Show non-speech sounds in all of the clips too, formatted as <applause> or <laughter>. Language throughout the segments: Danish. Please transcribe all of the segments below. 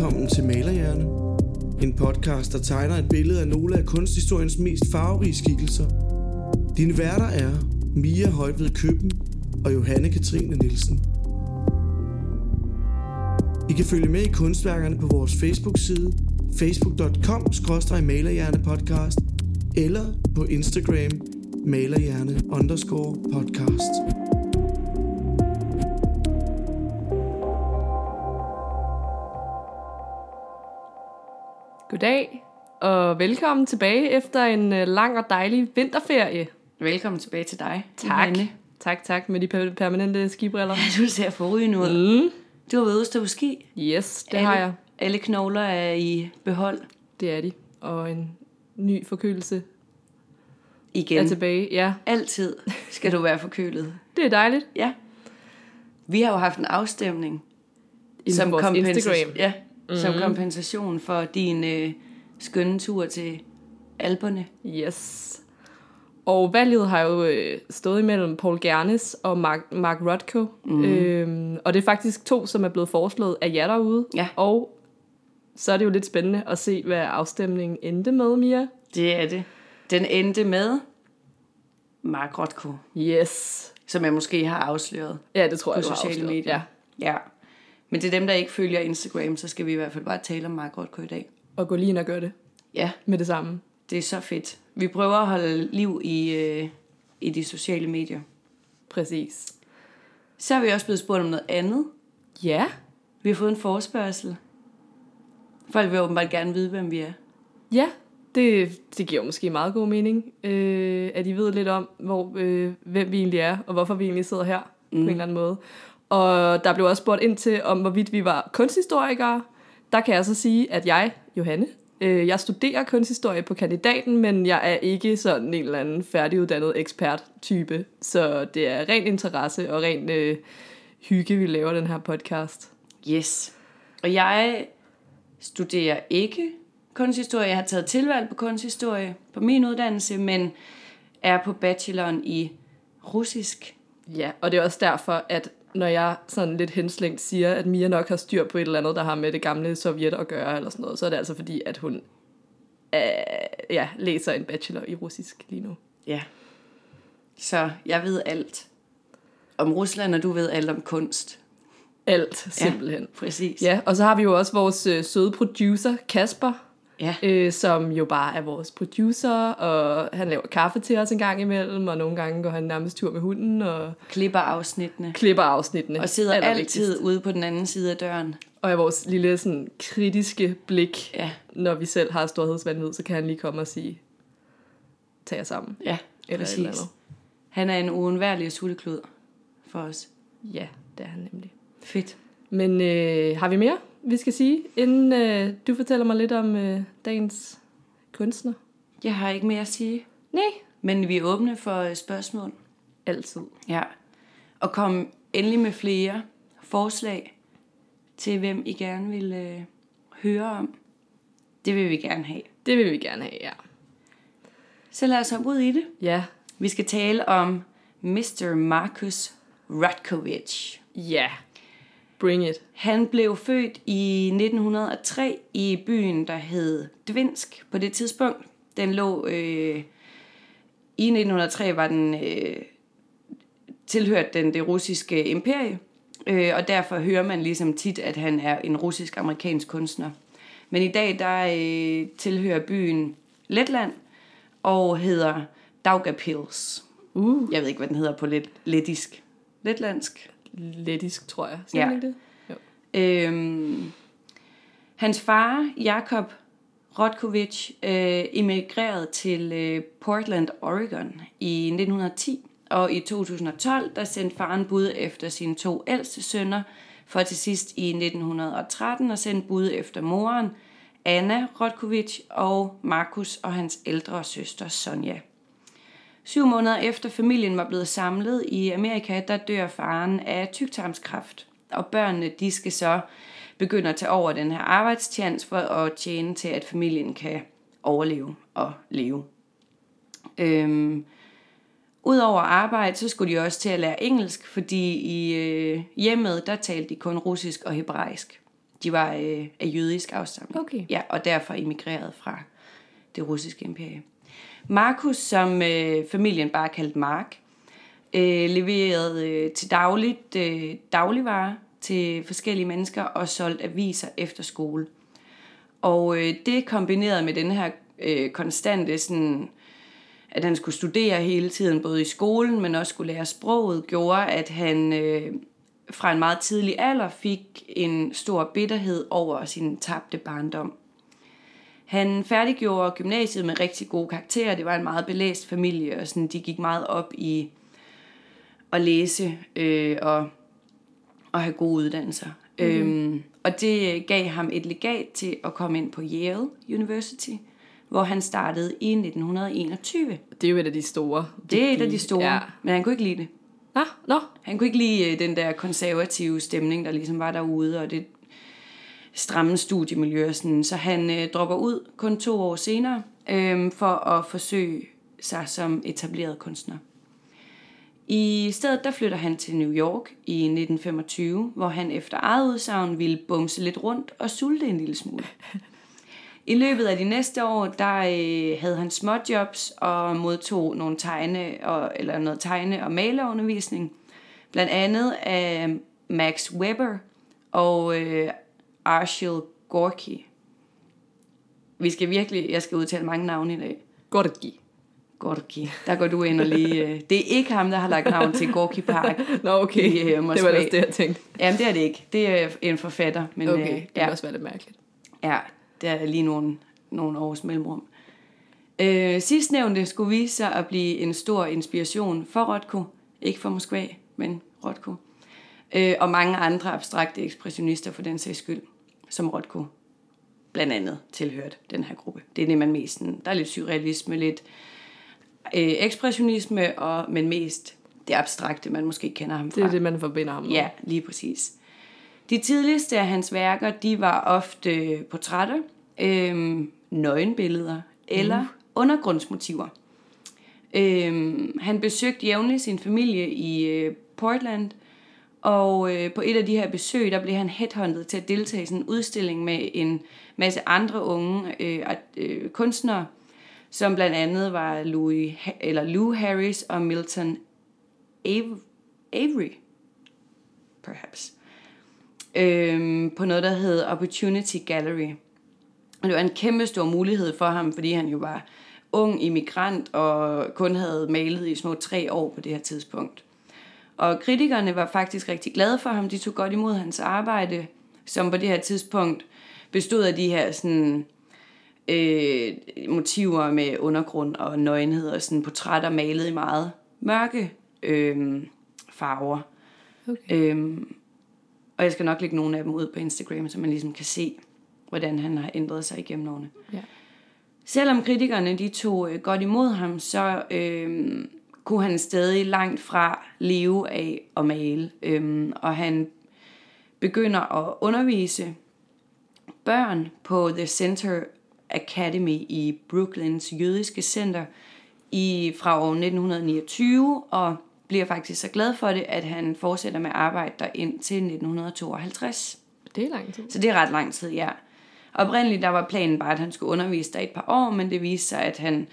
velkommen til Malerhjerne. En podcast, der tegner et billede af nogle af kunsthistoriens mest farverige skikkelser. Dine værter er Mia Højved Køben og Johanne Katrine Nielsen. I kan følge med i kunstværkerne på vores Facebook-side facebook.com-malerhjernepodcast eller på Instagram malerhjerne underscore podcast. Og velkommen tilbage efter en øh, lang og dejlig vinterferie. Velkommen tilbage til dig. Tak. Johanne. Tak, tak, med de per- permanente skibriller. Du ser forrygende ud. Mm. Du har været ude at stå på ski. Yes, det alle, har jeg. Alle knogler er i behold Det er de. Og en ny forkølelse igen. er tilbage. Ja, Altid skal du være forkølet. <laughs> det er dejligt. Ja. Vi har jo haft en afstemning. Inde på vores kompensa- Instagram. Ja, mm-hmm. som kompensation for din øh, skønne tur til Alperne. Yes. Og valget har jo øh, stået imellem Paul Gernes og Mark, Mark Rothko. Mm. Øhm, og det er faktisk to, som er blevet foreslået af jer derude. Ja. Og så er det jo lidt spændende at se, hvad afstemningen endte med, Mia. Det er det. Den endte med Mark Rothko, Yes. som jeg måske har afsløret Ja, det tror på jeg, har sociale medier. Ja. ja. Men til dem, der ikke følger Instagram, så skal vi i hvert fald bare tale om Mark Rothko i dag. Og gå lige ind og gøre det Ja, med det samme. Det er så fedt. Vi prøver at holde liv i, øh, i de sociale medier. Præcis. Så er vi også blevet spurgt om noget andet. Ja. Vi har fået en forespørgsel. Folk vil åbenbart gerne vide, hvem vi er. Ja, det, det giver måske meget god mening, øh, at I ved lidt om, hvor, øh, hvem vi egentlig er, og hvorfor vi egentlig sidder her mm. på en eller anden måde. Og der blev også spurgt ind til, om hvorvidt vi var kunsthistorikere. Der kan jeg så sige, at jeg, Johanne, øh, jeg studerer kunsthistorie på kandidaten, men jeg er ikke sådan en eller anden færdiguddannet ekspert-type. Så det er ren interesse og ren øh, hygge, vi laver den her podcast. Yes. Og jeg studerer ikke kunsthistorie. Jeg har taget tilvalg på kunsthistorie på min uddannelse, men er på bacheloren i russisk. Ja, og det er også derfor, at når jeg sådan lidt henslængt siger, at Mia nok har styr på et eller andet, der har med det gamle Sovjet at gøre, eller sådan noget, så er det altså fordi, at hun øh, ja, læser en bachelor i russisk lige nu. Ja. Så jeg ved alt om Rusland, og du ved alt om kunst. Alt, simpelthen. Præcis. Ja, og så har vi jo også vores øh, søde producer, Kasper, ja. øh, som jo bare er vores producer, og han laver kaffe til os en gang imellem, og nogle gange går han nærmest tur med hunden, og Klipper afsnittene. klipper afsnittene. Og sidder altid ude på den anden side af døren. Og er vores lille sådan, kritiske blik, Ja, når vi selv har storhedsvandvid, så kan han lige komme og sige, tag jer sammen. ja Eller eller præcis. andet. Han er en uundværlig sulteklud for os. Ja, det er han nemlig. Fedt. Men øh, har vi mere, vi skal sige, inden øh, du fortæller mig lidt om øh, dagens kunstner? Jeg har ikke mere at sige, Nej. men vi er åbne for øh, spørgsmål. Altid. Ja. Og kom endelig med flere forslag til, hvem I gerne vil øh, høre om. Det vil vi gerne have. Det vil vi gerne have, ja. Så lad os hoppe ud i det. Ja. Vi skal tale om Mr. Marcus Ratkovic. Ja. Bring it. Han blev født i 1903 i byen, der hed Dvinsk på det tidspunkt. Den lå... Øh, I 1903 var den øh, tilhørt den det russiske imperie, øh, og derfor hører man ligesom tit, at han er en russisk-amerikansk kunstner. Men i dag, der øh, tilhører byen Letland og hedder Daugavpils. Uh. Jeg ved ikke, hvad den hedder på let, lettisk. Letlandsk. Lettisk, tror jeg. Siger Ja. ikke det? Jo. Øhm, hans far, Jakob Rotkovic, øh, emigrerede til øh, Portland, Oregon i 1910, og i 2012 der sendte faren bud efter sine to ældste sønner, for til sidst i 1913 at sende bud efter moren, Anna Rotkovic, og Markus og hans ældre søster Sonja. Syv måneder efter familien var blevet samlet i Amerika, der dør faren af tyktarmskræft. Og børnene, de skal så begynde at tage over den her arbejdstjans for at tjene til, at familien kan overleve og leve. Øhm, Udover arbejde, så skulle de også til at lære engelsk, fordi i øh, hjemmet, der talte de kun russisk og hebraisk. De var øh, af jødisk afstamning. Okay. Ja, og derfor emigreret fra det russiske imperie. Markus, som øh, familien bare kaldte Mark, øh, leverede øh, til dagligt øh, dagligvarer til forskellige mennesker og solgte aviser efter skole. Og øh, det kombineret med den her øh, konstante, sådan, at han skulle studere hele tiden, både i skolen, men også skulle lære sproget, gjorde, at han øh, fra en meget tidlig alder fik en stor bitterhed over sin tabte barndom. Han færdiggjorde gymnasiet med rigtig gode karakterer. Det var en meget belæst familie, og sådan, de gik meget op i at læse øh, og, og have gode uddannelser. Okay. Øhm, og det gav ham et legat til at komme ind på Yale University, hvor han startede i 1921. Det er jo et af de store. Det er et af de store, Ja. men han kunne ikke lide det. Nå, nå. Han kunne ikke lide øh, den der konservative stemning, der ligesom var derude, og det stramme studiemiljøer. sådan. Så han øh, dropper ud kun to år senere, øh, for at forsøge sig som etableret kunstner. I stedet der flytter han til New York i 1925, hvor han efter eget udsagn ville bumse lidt rundt og sulte en lille smule. I løbet af de næste år, der øh, havde han småjobs og modtog nogle tegne og, eller noget tegne- og malerundervisning. Blandt andet af Max Weber og øh, Arshil Gorky. Vi skal virkelig, jeg skal udtale mange navne i dag. Give. Gorky. Der går du ind og lige... Øh, det er ikke ham, der har lagt navn til Gorky Park. <laughs> Nå, okay. I, øh, det var det, jeg tænkte. Jamen, det er det ikke. Det er en forfatter. Men, Okay, øh, det ja. kan også være lidt mærkeligt. Ja, der er lige nogle, nogle års mellemrum. Øh, sidstnævnte skulle vise sig at blive en stor inspiration for Rothko. Ikke for Moskva, men Rothko. Øh, og mange andre abstrakte ekspressionister for den sags skyld, som Rothko blandt andet tilhørte den her gruppe. Det er det, man mest... sådan- Der er lidt surrealisme, lidt øh, ekspressionisme, og, men mest det abstrakte, man måske kender ham fra. Det er det, man forbinder ham med. Ja, lige præcis. De tidligste af hans værker, de var ofte portrætter, øhm, nøgenbilleder eller undergrundsmotiver. Øhm, han besøgte jævnligt sin familie i øh, Portland, og øh, på et af de her besøg, der blev han headhunted til at deltage i sådan en udstilling med en masse andre unge øh, øh, kunstnere, som blandt andet var Louis, eller Lou Harris og Milton Av- Avery, perhaps, øh, på noget, der hed Opportunity Gallery. Og det var en kæmpe stor mulighed for ham, fordi han jo var ung immigrant og kun havde malet i små tre år på det her tidspunkt. Og kritikerne var faktisk rigtig glade for ham. De tog godt imod hans arbejde, som på det her tidspunkt bestod af de her sådan, øh, motiver med undergrund og nøgenhed og sådan portrætter malet i meget mørke øh, farver. Okay. Øhm, og jeg skal nok lægge nogle af dem ud på Instagram, så man ligesom kan se, hvordan han har ændret sig igennem årene. Ja. Selvom kritikerne de tog øh, godt imod ham, så øh, kunne han stadig langt fra leve af at male. Øh, og han begynder at undervise børn på The Center Academy i Brooklyns jødiske center i, fra år 1929, og bliver faktisk så glad for det, at han fortsætter med at arbejde der ind til 1952. Det er lang tid. Så det er ret lang tid, ja. Oprindeligt der var planen bare, at han skulle undervise der et par år, men det viste sig, at han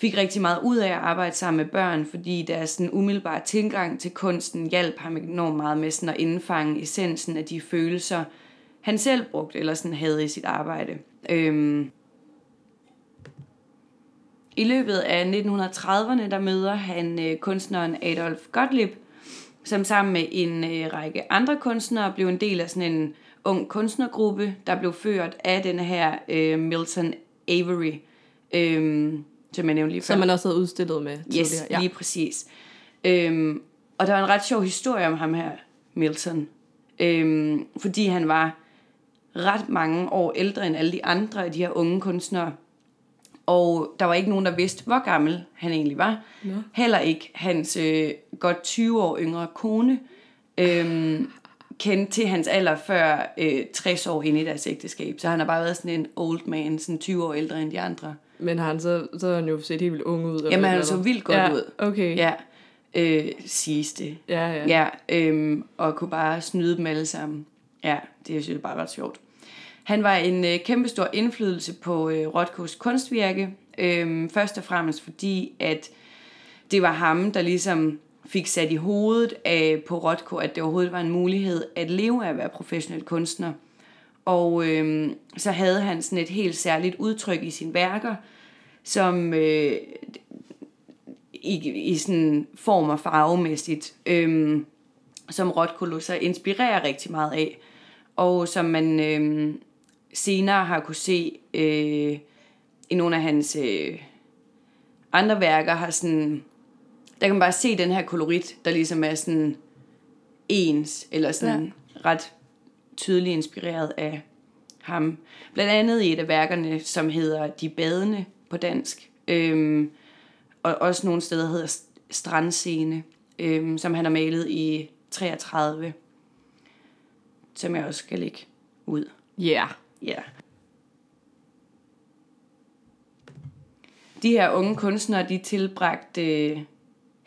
fik rigtig meget ud af at arbejde sammen med børn, fordi deres sådan umiddelbare tilgang til kunsten hjalp ham enormt meget med sådan at indfange essensen af de følelser, han selv brugte eller sådan havde i sit arbejde. Øhm. I løbet af 1930'erne, der møder han øh, kunstneren Adolf Gottlieb, som sammen med en øh, række andre kunstnere blev en del af sådan en ung kunstnergruppe, der blev ført af den her øh, Milton Avery, øh, som jeg nævnte lige før. Som man også havde udstillet med Yes, tidligere. ja. lige præcis. Øhm, og der var en ret sjov historie om ham her, Milton. Øhm, fordi han var ret mange år ældre end alle de andre af de her unge kunstnere. Og der var ikke nogen, der vidste, hvor gammel han egentlig var. Nå. Heller ikke hans øh, godt 20 år yngre kone øhm, <laughs> kendte til hans alder før øh, 60 år inde i deres ægteskab. Så han har bare været sådan en old man, sådan 20 år ældre end de andre. Men har han så, så har han jo set helt vildt ung ud. eller Jamen, han så vildt godt ja, ud. Okay. Ja, øh, siges det. ja. ja. Ja, øhm, og kunne bare snyde dem alle sammen. Ja, det synes jeg bare ret sjovt. Han var en øh, kæmpestor indflydelse på øh, Rothkos kunstvirke. Øh, først og fremmest fordi, at det var ham, der ligesom fik sat i hovedet af, på Rothko, at det overhovedet var en mulighed at leve af at være professionel kunstner. Og øh, så havde han sådan et helt særligt udtryk i sine værker, som øh, i, i sådan form og farvemæssigt, øh, som Rothko lå sig inspirere rigtig meget af, og som man øh, senere har kunne se øh, i nogle af hans øh, andre værker, har sådan, der kan man bare se den her kolorit, der ligesom er sådan ens, eller sådan ja. ret tydeligt inspireret af ham. Blandt andet i et af værkerne, som hedder De Badende på dansk. Øhm, og også nogle steder hedder Strandscene, øhm, som han har malet i 33, som jeg også skal lægge ud. Ja. Yeah. Ja. Yeah. De her unge kunstnere, de tilbragte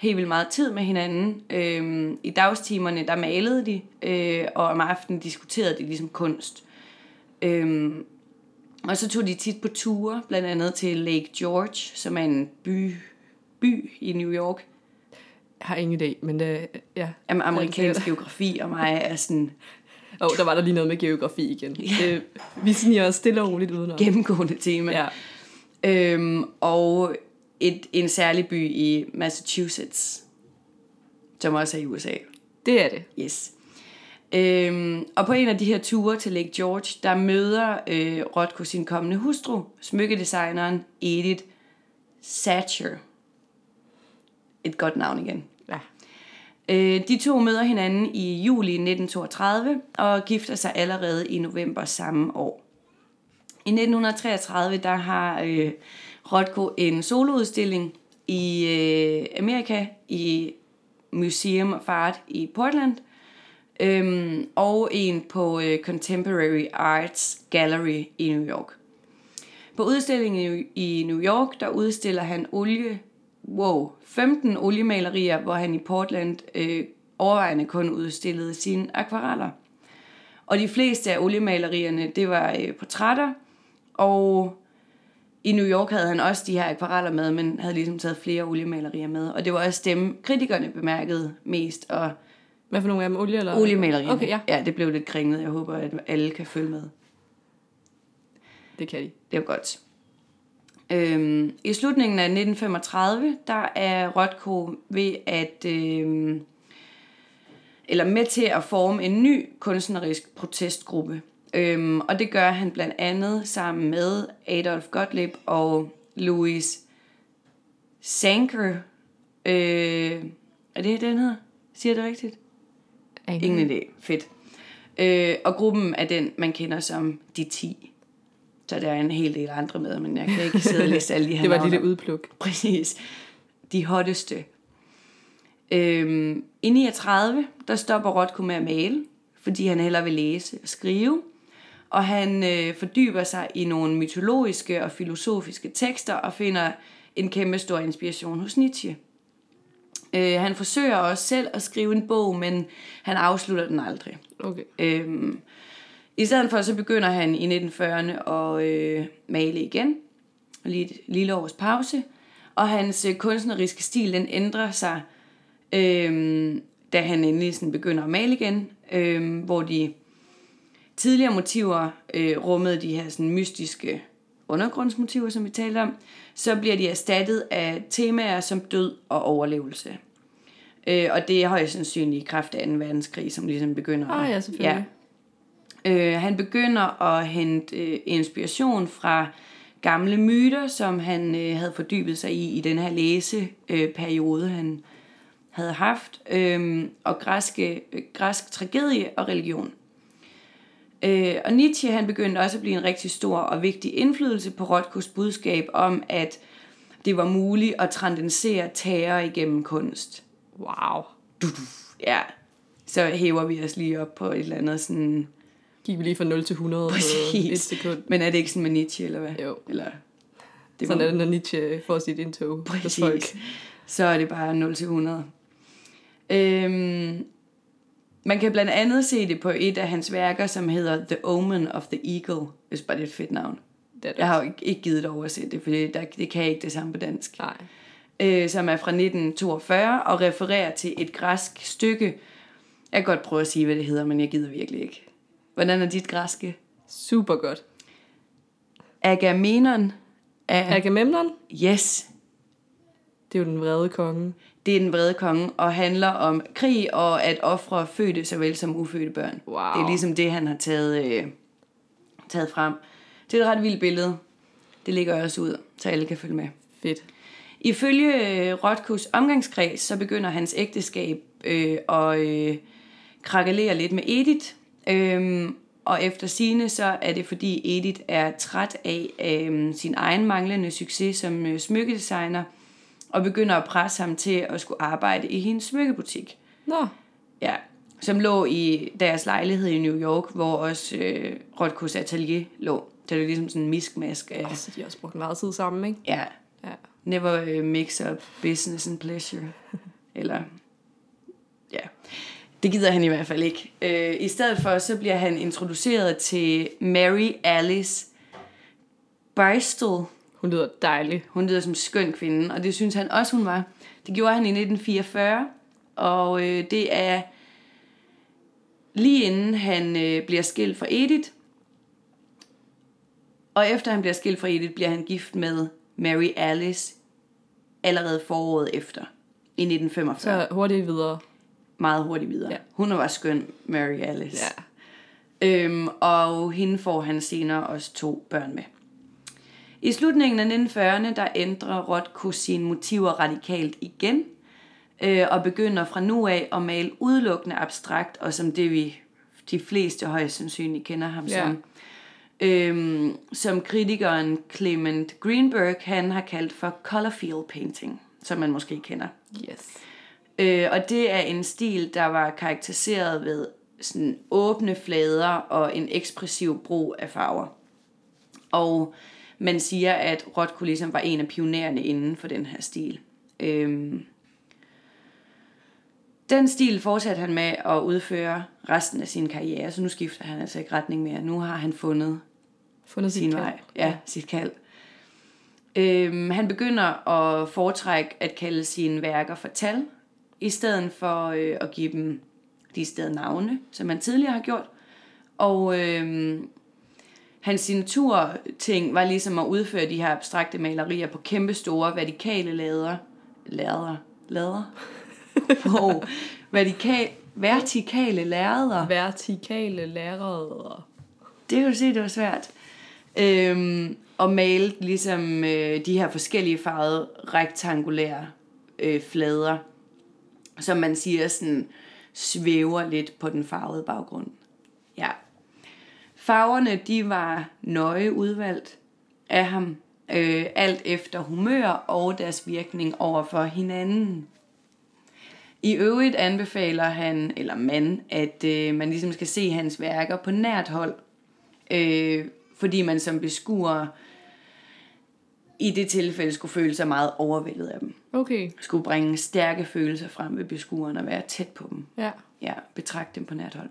helt vildt meget tid med hinanden. Øhm, I dagstimerne, der malede de, øh, og om aftenen diskuterede de ligesom kunst. Øhm, og så tog de tit på ture, blandt andet til Lake George, som er en by, by i New York. Jeg har ingen idé, men øh, ja. Jamen, amerikansk geografi og mig er sådan... Åh, oh, der var der lige noget med geografi igen. Ja. Det, vi sniger os stille og roligt udenom. Gennemgående tema. Ja. Øhm, og et, en særlig by i Massachusetts, som også er i USA. Det er det. Yes. Øhm, og på en af de her ture til Lake George, der møder øh, Rothko sin kommende hustru, smykkedesigneren Edith Satcher. Et godt navn igen. Ja. Øh, de to møder hinanden i juli 1932 og gifter sig allerede i november samme år. I 1933 der har øh, Rothko en soloudstilling i øh, Amerika i Museum of Art i Portland – øhm, og en på øh, Contemporary Arts Gallery i New York. På udstillingen i New York, der udstiller han olie, wow, 15 oliemalerier, hvor han i Portland øh, overvejende kun udstillede sine akvareller. Og de fleste af oliemalerierne, det var øh, portrætter, og i New York havde han også de her akvareller med, men havde ligesom taget flere oliemalerier med. Og det var også dem, kritikerne bemærkede mest, og hvad for nogle af dem? Olie eller? Oliemalerierne. Okay, ja. Ja, det blev lidt kringet. Jeg håber, at alle kan følge med. Det kan de. Det er godt. Øhm, I slutningen af 1935, der er Rothko ved at... Øhm, eller med til at forme en ny kunstnerisk protestgruppe. Øhm, og det gør han blandt andet sammen med Adolf Gottlieb og Louis Sanker. Øh, er det den hedder? Siger det rigtigt? Ingen idé. Fedt. Øh, og gruppen er den, man kender som De 10. Så der er en hel del andre med, men jeg kan ikke sidde og læse alle de <laughs> her Det var et lille udpluk. Præcis. De hotteste. Øhm, I 39, der stopper Rothko med at male, fordi han hellere vil læse og skrive. Og han øh, fordyber sig i nogle mytologiske og filosofiske tekster og finder en kæmpe stor inspiration hos Nietzsche. Øh, han forsøger også selv at skrive en bog, men han afslutter den aldrig. Okay. Øhm, I stedet for, så begynder han i 1940'erne at øh, male igen. Lige et lille års pause. Og hans øh, kunstneriske stil, den ændrer sig, øh, da han endelig sådan begynder at male igen. Øh, hvor de tidligere motiver øh, rummede de her sådan mystiske undergrundsmotiver, som vi talte om, så bliver de erstattet af temaer som død og overlevelse. Øh, og det er højst sandsynligt i kraft af 2. verdenskrig, som ligesom begynder Ah, ja, selvfølgelig. Ja. Øh, han begynder at hente øh, inspiration fra gamle myter, som han øh, havde fordybet sig i i den her læseperiode, øh, han havde haft, øh, og græske, øh, græsk tragedie og religion. Øh, og Nietzsche han begyndte også at blive en rigtig stor og vigtig indflydelse på Rothkos budskab om, at det var muligt at transcendere terror igennem kunst. Wow. Du, du. Ja, så hæver vi os lige op på et eller andet sådan... Gik vi lige fra 0 til 100 på Præcis. et sekund. Men er det ikke sådan med Nietzsche, eller hvad? Jo. Eller, Det Sådan er det, når Nietzsche får sit indtog hos folk. Præcis. Så er det bare 0 til 100. Øhm, man kan blandt andet se det på et af hans værker, som hedder The Omen of the Eagle. Det er bare det er et fedt navn. Det er det. Jeg har jo ikke, ikke givet det oversætte det, for det, der, det kan jeg ikke det samme på dansk. Nej. Øh, som er fra 1942 og refererer til et græsk stykke. Jeg kan godt prøve at sige, hvad det hedder, men jeg gider virkelig ikke. Hvordan er dit græske? Super godt. Agamenon er... Agamemnon, Yes, det er jo den vrede konge. Det er den vrede konge, og handler om krig og at ofre fødte såvel som ufødte børn. Wow. Det er ligesom det, han har taget, øh, taget frem. Det er et ret vildt billede. Det ligger jeg også ud, så alle kan følge med. Fedt. Ifølge øh, Rotkos omgangskreds, så begynder hans ægteskab øh, at øh, krakelere lidt med Edith. Øhm, og efter sine så er det fordi Edith er træt af øh, sin egen manglende succes som øh, smykkedesigner, og begynder at presse ham til at skulle arbejde i hendes smykkebutik. Nå, Ja, som lå i deres lejlighed i New York, hvor også øh, Rotkos atelier lå. Så det er ligesom sådan en miskmask af, så de har også brugt meget tid sammen, ikke? ja, Ja. Never uh, mix up business and pleasure. <laughs> Eller, ja. Det gider han i hvert fald ikke. Uh, I stedet for, så bliver han introduceret til Mary Alice Bristol. Hun lyder dejlig. Hun lyder som en skøn kvinde, og det synes han også, hun var. Det gjorde han i 1944, og uh, det er lige inden han uh, bliver skilt fra Edith. Og efter han bliver skilt fra Edith, bliver han gift med Mary Alice allerede foråret efter, i 1945. Så hurtigt videre. Meget hurtigt videre. Ja. Hun var skøn, Mary Alice. Ja. Øhm, og hende får han senere også to børn med. I slutningen af 1940'erne, der ændrer Rothko sine motiver radikalt igen, øh, og begynder fra nu af at male udelukkende abstrakt, og som det vi de fleste højst sandsynligt kender ham Ja. som. Øhm, som kritikeren Clement Greenberg, han har kaldt for color field painting, som man måske kender. Yes. Øh, og det er en stil, der var karakteriseret ved sådan åbne flader og en ekspressiv brug af farver. Og man siger, at Rothko ligesom var en af pionererne inden for den her stil. Øhm, den stil fortsatte han med at udføre resten af sin karriere, så nu skifter han altså ikke retning mere. Nu har han fundet Fundet sit sin kald. vej. Ja, sit kald. Øhm, han begynder at foretrække at kalde sine værker for tal, i stedet for øh, at give dem de steder navne, som han tidligere har gjort. Og øhm, hans signaturting var ligesom at udføre de her abstrakte malerier på kæmpe store vertikale lader. Lader? Lader? Wow. Vertikal, vertikale lærreder. Vertikale lærreder. Det kan du se, det var svært. Øhm, og malet ligesom øh, de her forskellige farvede rektangulære øh, flader, som man siger sådan svæver lidt på den farvede baggrund. Farverne, de var nøje udvalgt af ham, øh, alt efter humør og deres virkning over for hinanden. I øvrigt anbefaler han, eller man, at øh, man ligesom skal se hans værker på nært hold, øh, fordi man som beskuer i det tilfælde skulle føle sig meget overvældet af dem. Okay. Skulle bringe stærke følelser frem ved beskueren og være tæt på dem. Ja. Ja, betragte dem på nært hold.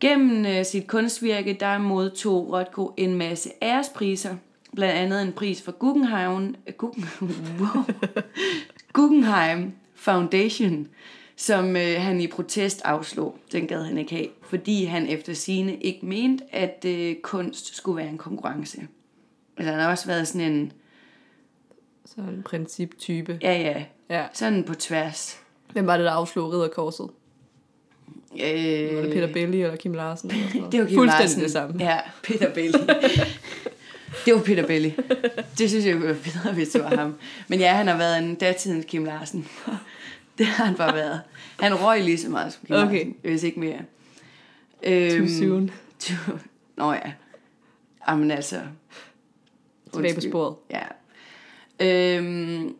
Gennem øh, sit kunstvirke, der modtog Rothko en masse ærespriser. Blandt andet en pris for Guggenheim, øh, Guggen, <laughs> wow, Guggenheim Foundation, som øh, han i protest afslog. Den gad han ikke have, fordi han efter sine ikke mente, at øh, kunst skulle være en konkurrence. Altså han har også været sådan en, Sådan en principtype. ja ja, Ja. sådan på tværs. Hvem var det, der afslog ridderkorset? Øh, Var det Peter Belli eller Kim Larsen? Eller sådan noget? Det var Kim Fuldstændig Larsen. det samme. Ja, <laughs> Peter Belli. <laughs> det var Peter Belli. Det synes jeg være federe, hvis det var ham. Men ja, han har været en datidens Kim Larsen. <laughs> det har han bare været. Han røg lige så meget som Kim Okay. Larsen, hvis ikke mere. Too Øhm, soon. too- Nå ja. Jamen altså. Tilbage på sporet. Ja. Øhm,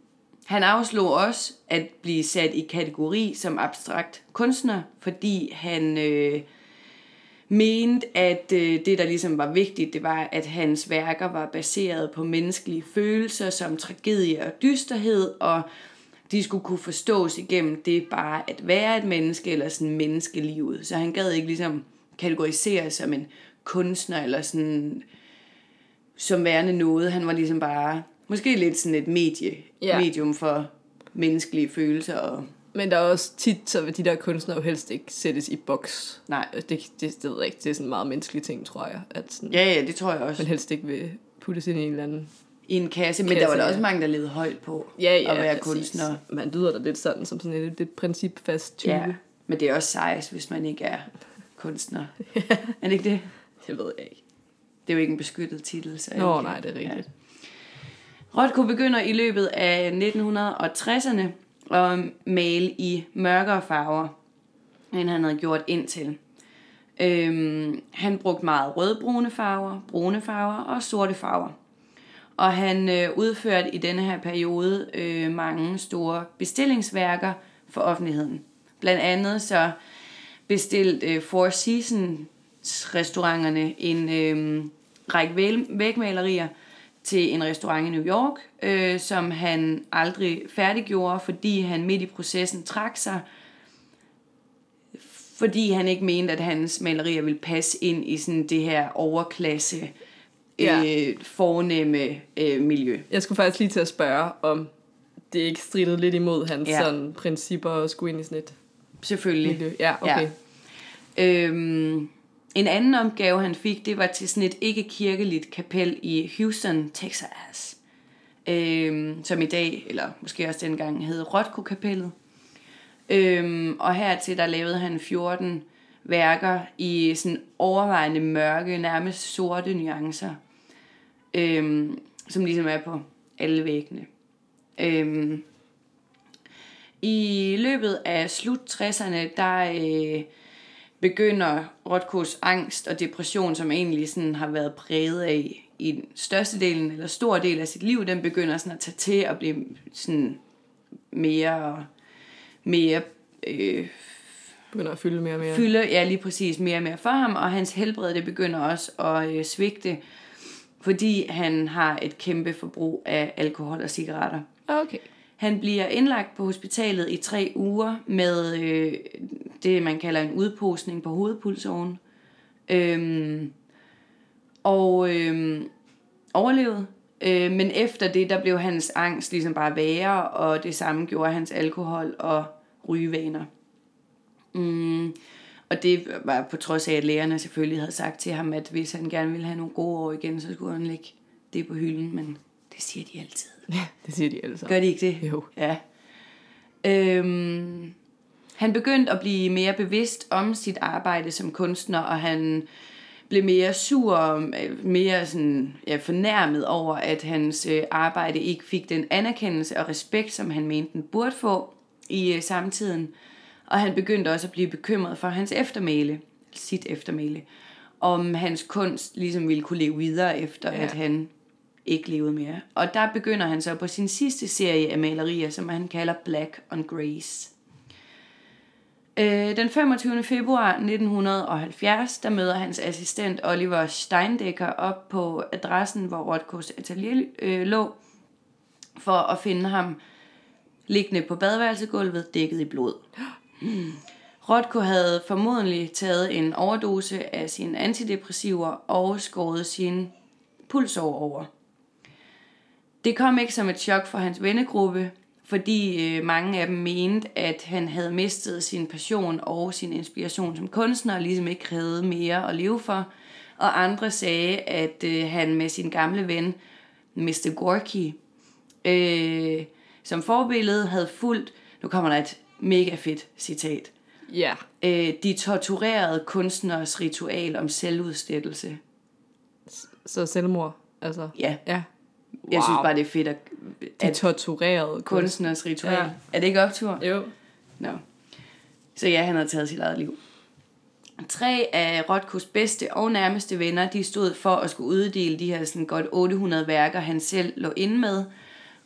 han afslog også at blive sat i kategori som abstrakt kunstner, fordi han øh, mente, at øh, det, der ligesom var vigtigt, det var, at hans værker var baseret på menneskelige følelser som tragedie og dysterhed, og de skulle kunne forstås igennem det bare at være et menneske, eller sådan menneskelivet. Så han gad ikke ligesom kategorisere som en kunstner, eller sådan som værende noget. Han var ligesom bare, måske lidt sådan et medie, Ja. medium for menneskelige følelser. Og, Men der er også tit, så vil de der kunstnere jo helst ikke sættes i boks. nej, Det, det, det ved jeg ikke. Det er sådan en meget menneskelig ting, tror jeg. At sådan, ja, ja, det tror jeg også. man helst ikke vil puttes ind i en eller anden... I en kasse, men Kasse, der var der ja. også mange, der levede højt på Ja, ja, at være præcis. kunstner. Man lyder da lidt sådan, som sådan en lidt principfast type. Ja, men det er også sejs, hvis man ikke er kunstner. <laughs> er det ikke det? Det ved jeg ikke. Det er jo ikke en beskyttet titel. Så Nå, jeg- nej, det er rigtigt. Rothko begynder i løbet af 1960'erne at male i mørkere farver, end han havde gjort indtil. Øhm, han brugte meget rødbrune farver, brune farver og sorte farver. Og han øh, udførte i denne her periode øh, mange store bestillingsværker for offentligheden. Blandt andet så bestilte øh, Four Seasons restauranterne en øh, række vægmalerier til en restaurant i New York, øh, som han aldrig færdiggjorde, fordi han midt i processen trak sig, fordi han ikke mente, at hans malerier ville passe ind i sådan det her overklasse, Ja. øh, fornemme øh, miljø. Jeg skulle faktisk lige til at spørge, om det ikke stridede lidt imod hans Ja. sådan, principper og skulle ind i sådan et Selvfølgelig. miljø. Ja, okay. Ja. Øhm, en anden opgave, han fik, det var til sådan et ikke-kirkeligt kapel i Houston, Texas. Øhm, som i dag, eller måske også dengang, hed Rothko-kapellet. Øhm, og hertil, der lavede han 14 værker i sådan overvejende mørke, nærmest sorte nuancer. Øhm, som ligesom er på alle væggene. Øhm, I løbet af slut 60'erne, der øh, begynder Rothkos angst og depression, som egentlig sådan har været præget af i den største delen, eller stor del af sit liv, den begynder sådan at tage til og blive sådan mere, mere øh, Begynder at fylde mere og mere. fylde, ja lige præcis, mere og mere for ham, og hans helbred det begynder også at øh, svigte, fordi han har et kæmpe forbrug af alkohol og cigaretter. Okay. Han bliver indlagt på hospitalet i tre uger med øh, det, man kalder en udposning på hovedpulsåren. Øhm, og øhm, overlevede. Øh, men efter det, der blev hans angst ligesom bare værre, og det samme gjorde hans alkohol og rygevaner. Mm, og det var på trods af, at lægerne selvfølgelig havde sagt til ham, at hvis han gerne ville have nogle gode år igen, så skulle han lægge det på hylden, men det siger de altid. Ja, det siger de alle sammen. Gør de ikke det? Jo. Ja. Øhm, han begyndte at blive mere bevidst om sit arbejde som kunstner, og han blev mere sur, og øh, mere sådan, ja, fornærmet over, at hans øh, arbejde ikke fik den anerkendelse og respekt, som han mente, den burde få i øh, samtiden. Og han begyndte også at blive bekymret for hans eftermæle, sit eftermæle, om hans kunst ligesom ville kunne leve videre efter, ja. at han ikke levede mere. Og der begynder han så på sin sidste serie af malerier, som han kalder Black on Grace. Øh, den 25. februar 1970, der møder hans assistent Oliver Steindecker op på adressen, hvor Rothkos atelier øh, lå, for at finde ham liggende på badeværelsegulvet, dækket i blod. <gasps> Mm. Rothko havde formodentlig taget en overdose af sine antidepressiver og skåret sin pulsår over. Det kom ikke som et chok for hans vennegruppe, fordi øh, mange af dem mente, at han havde mistet sin passion og sin inspiration som kunstner, og ligesom ikke havde mere at leve for. Og andre sagde, at øh, han med sin gamle ven, Mr. Gorky, øh, som forbillede havde fulgt, nu kommer der et mega fedt citat, Ja. øh, de torturerede kunstners ritual om selvudslettelse. Så selvmord, altså. Ja, Ja. Wow. jeg synes bare, det er fedt, at, De torturerede kunst. kunstners ritual. Ja. Er det ikke optur? Jo. Nå. Så ja, han havde taget sit eget liv. Tre af Rothkos bedste og nærmeste venner, de stod for at skulle uddele de her sådan godt 800 værker, han selv lå inde med.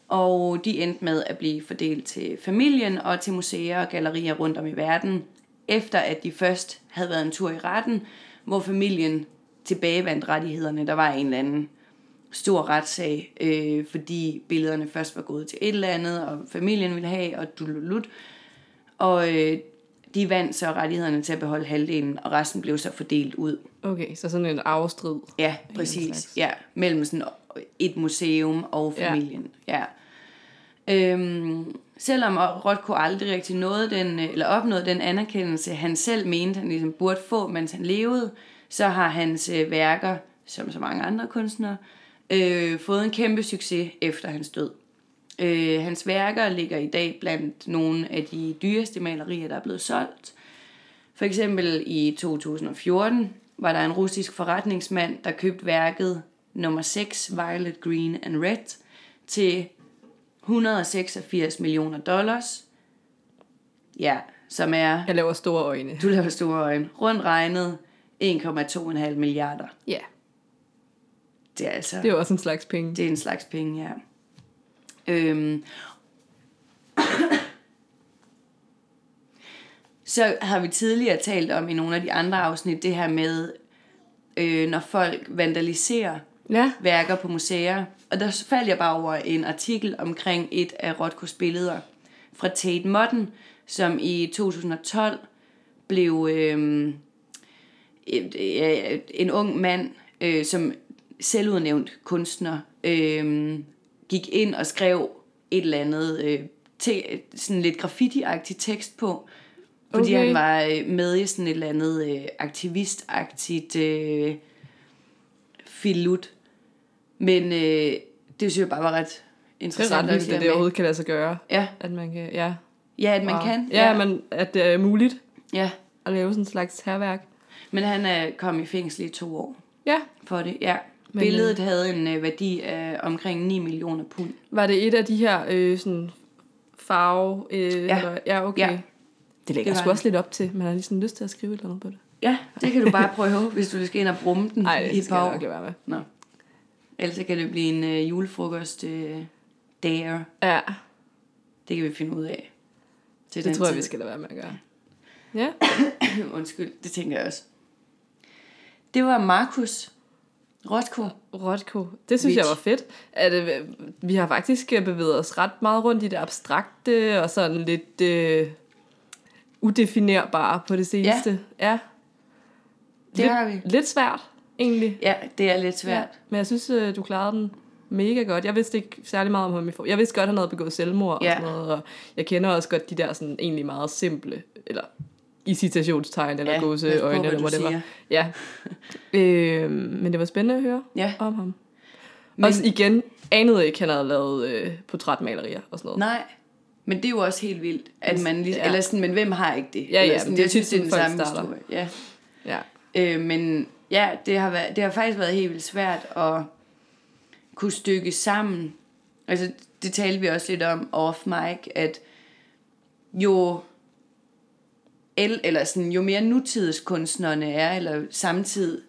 Og de endte med at blive fordelt til familien og til museer og gallerier rundt om i verden, efter at de først havde været en tur i retten, hvor familien tilbagevandt rettighederne. Der var en eller anden stor retssag, øh, fordi billederne først var gået til et eller andet, og familien ville have, og dululut. Og øh, de vandt så rettighederne til at beholde halvdelen, og resten blev så fordelt ud. Okay, så sådan en arvestrid. Ja, præcis. Ja, mellem sådan et museum og Ja. familien. Ja. Øhm, selvom Rothko aldrig rigtig nåede den, eller opnåede den anerkendelse, han selv mente, han ligesom burde få, mens han levede, så har hans øh, værker, som så mange andre kunstnere, øh, fået en kæmpe succes efter hans død. Øh, hans værker ligger i dag blandt nogle af de dyreste malerier, der er blevet solgt. For eksempel i 2014 var der en russisk forretningsmand, der købte værket nummer 6, Violet, Green and Red, til 186 millioner dollars. Ja, som er, Jeg laver store øjne. du laver store øjne, rundt regnet 1,2,5 milliarder. Ja, Det er altså... det er jo også en slags penge. Det er en slags penge, ja. Øhm. <clears throat> Så har vi tidligere talt om i nogle af de andre afsnit, det her med, øh, når folk vandaliserer Ja, værker på museer. Og der faldt jeg bare over en artikel omkring et af Rothkos billeder fra Tate Modern, som i 2012 blev øh, en ung mand, øh, som selvudnævnt kunstner, øh, gik ind og skrev et eller andet, øh, te, sådan lidt graffiti-agtig tekst på, fordi Okay. han var øh, med i sådan et eller andet øh, aktivistagtigt øh, filut. Men øh, det synes jeg bare var ret det er interessant. ret vildt, at det overhovedet kan lade sig gøre. Ja, At man kan, ja. ja, at man Wow. kan. Ja, men at det er muligt ja. at lave sådan en slags herværk. Men han er kommet i fængsel i to år Ja. for det. Ja. Men, Billedet havde en øh, værdi af omkring 9 millioner pund. Var det et af de her øh, sådan farve? Øh, Ja. Eller, ja, okay. Ja. Det lægger Det sgu også lidt op til. Man har lige sådan lyst til at skrive et eller andet på det. Ja, det kan du bare prøve, <laughs> hvis du skal ind og brumme den Nej, i det et skal par år. lade være med. Nå. Ellers så kan det blive en øh, julefrokost øh, dare. Ja, Det kan vi finde ud af. Til det tror jeg, vi skal lade være med at gøre. Ja, <coughs> Undskyld, det tænker jeg også. Det var Markus Rothko. Rothko. Det synes Vitch. jeg var fedt. At, øh, vi har faktisk øh, bevæget os ret meget rundt i det abstrakte og sådan lidt øh, udefinerbare på det seneste. Ja. Det lidt, har vi. Lidt svært, egentlig. Ja, det er lidt svært. Ja, men jeg synes, øh, du klarede den mega godt. Jeg vidste ikke særlig meget om ham i for. Jeg vidste godt, at han havde begået selvmord og Ja. sådan noget, og jeg kender også godt de der sådan egentlig meget simple, eller i citationstegn, eller Ja, gåseøjne, hvad eller whatever. siger. Ja. øh, men det var spændende at høre Ja. om ham. Men- også igen, anede ikke, han havde lavet øh, portrætmalerier og sådan noget. Nej, men det er jo også helt vildt, at man lige, Ja. eller sådan, men hvem har ikke det? Ja, eller ja, sådan, det jeg synes, det er den samme starter. historie. Ja. Ja. Øh, men ja, det har, været, det har faktisk været helt vildt svært at kunne stykke sammen. Altså, det talte vi også lidt om off mic, at jo, el, eller sådan, jo mere nutidskunstnerne er, eller samtid,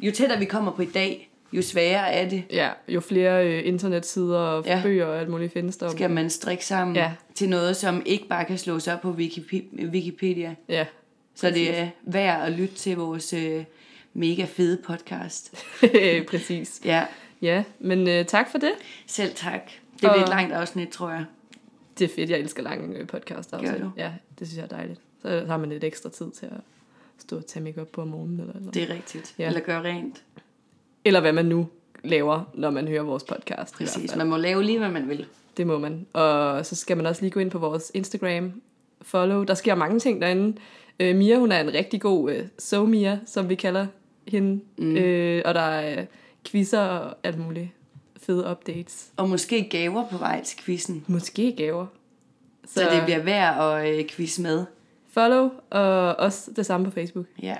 jo tættere vi kommer på i dag, jo sværere er det. ja, jo flere øh, internetsider og Ja. bøger og alt muligt findes der. Skal man strikke sammen Ja. til noget, som ikke bare kan slås op på Wikipe- Wikipedia. Ja, Så det er værd at lytte til vores øh, mega fede podcast. <laughs> præcis. Ja, Ja, men øh, tak for det. selv tak. Det bliver et Og- langt afsnit, tror jeg. Det er fedt, jeg elsker lange øh, podcaster. Gør du? Ja, det synes jeg er dejligt. Så har man lidt ekstra tid til at stå og tage makeup på om morgenen. Eller, eller. Det er rigtigt. Ja. Eller gøre rent. eller hvad man nu laver, når man hører vores podcast. Præcis. Man må lave lige, hvad man vil. Det må man. Og så skal man også lige gå ind på vores Instagram, follow. Der sker mange ting derinde. Øh, Mia, hun er en rigtig god øh, so Mia, som vi kalder hende. Mm. Øh, og der er øh, quizzer og alt muligt fede updates. Og måske gaver på vej til quizzen. Måske gaver. Så, så det bliver værd at øh, quiz med. Follow, og også det samme på Facebook. Ja.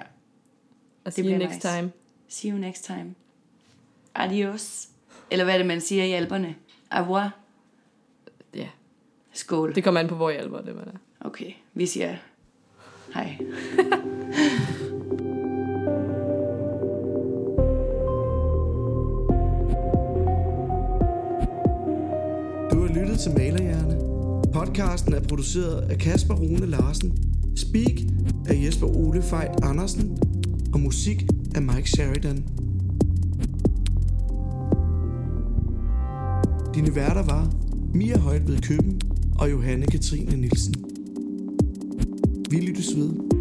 Og see you next nice. time. See you next time. Adios. Eller hvad er det, man siger i alberne? Au revoir. Ja, Skål. det kommer an på, hvor i alvor det man er. Okay, vi siger hej. Du har lyttet til Malerhjerne. Podcasten er produceret af Kasper Rune Larsen. Speak af Jesper Ole Fej Andersen. Og musik af Mike Sheridan. Dine værter var Mia Højt ved Køben og Johanne Katrine Nielsen. Vi lyttes ved.